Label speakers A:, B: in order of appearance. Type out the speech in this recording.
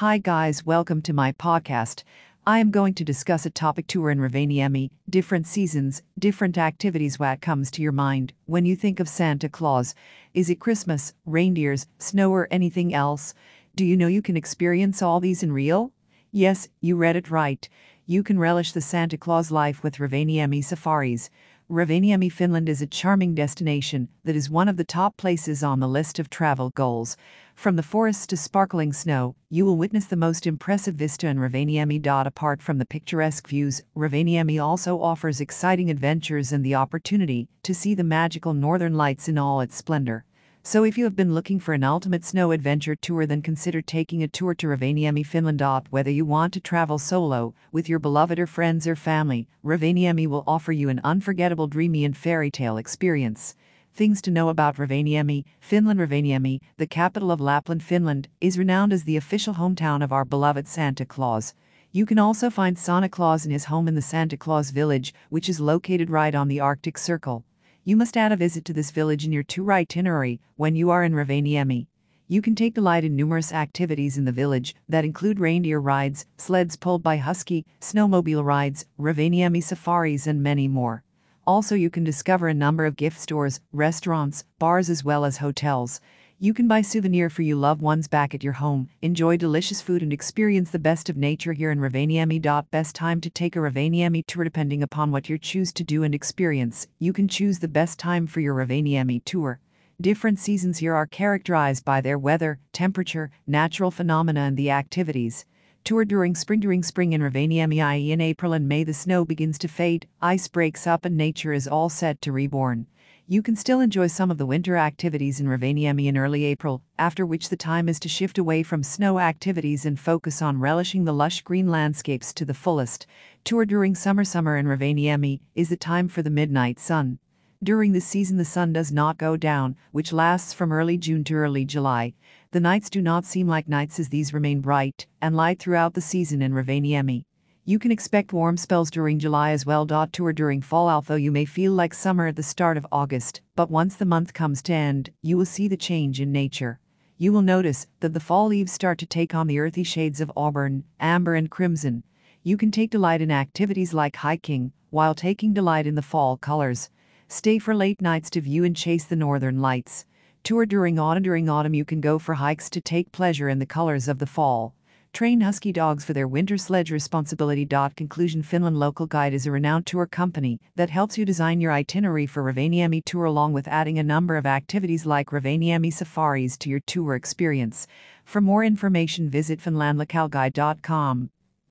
A: Hi, guys, welcome to my podcast. I am going to discuss a topic tour in Rovaniemi, different seasons, different activities. What comes to your mind when you think of Santa Claus? Is it Christmas, reindeers, snow, or anything else? Do you know you can experience all these in real? Yes, you read it right. You can relish the Santa Claus life with Rovaniemi safaris. Rovaniemi, Finland is a charming destination that is one of the top places on the list of travel goals. From the forests to sparkling snow, you will witness the most impressive vista in Rovaniemi. Apart from the picturesque views, Rovaniemi also offers exciting adventures and the opportunity to see the magical northern lights in all its splendor. So if you have been looking for an ultimate snow adventure tour then consider taking a tour to Rovaniemi, Finland. Whether you want to travel solo, with your beloved or friends or family, Rovaniemi will offer you an unforgettable dreamy and fairy tale experience. Things to know about Rovaniemi, Finland Rovaniemi, the capital of Lapland, Finland, is renowned as the official hometown of our beloved Santa Claus. You can also find Santa Claus in his home in the Santa Claus village, which is located right on the Arctic Circle. You must add a visit to this village in your tour itinerary when you are in Rovaniemi. You can take delight in numerous activities in the village that include reindeer rides, sleds pulled by husky, snowmobile rides, Rovaniemi safaris, and many more. Also, you can discover a number of gift stores, restaurants, bars, as well as hotels. You can buy souvenir for your loved ones back at your home, enjoy delicious food and experience the best of nature here in Rovaniemi. Best time to take a Rovaniemi tour depending upon what you choose to do and experience. You can choose the best time for your Rovaniemi tour. Different seasons here are characterized by their weather, temperature, natural phenomena and the activities. Tour during spring during spring in Rovaniemi i.e. in April and May the snow begins to fade, ice breaks up and nature is all set to reborn you can still enjoy some of the winter activities in Rovaniemi in early April, after which the time is to shift away from snow activities and focus on relishing the lush green landscapes to the fullest. Tour during summer summer in Rovaniemi is the time for the midnight sun. During this season the sun does not go down, which lasts from early June to early July. The nights do not seem like nights as these remain bright and light throughout the season in Rovaniemi. You can expect warm spells during July as well. Tour during fall, although you may feel like summer at the start of August, but once the month comes to end, you will see the change in nature. You will notice that the fall leaves start to take on the earthy shades of auburn, amber, and crimson. You can take delight in activities like hiking, while taking delight in the fall colors. Stay for late nights to view and chase the northern lights. Tour during autumn. During autumn, you can go for hikes to take pleasure in the colors of the fall. Train husky dogs for their winter sledge responsibility. Conclusion Finland Local Guide is a renowned tour company that helps you design your itinerary for Rovaniemi tour along with adding a number of activities like Rovaniemi safaris to your tour experience. For more information visit finlandlocalguide.com.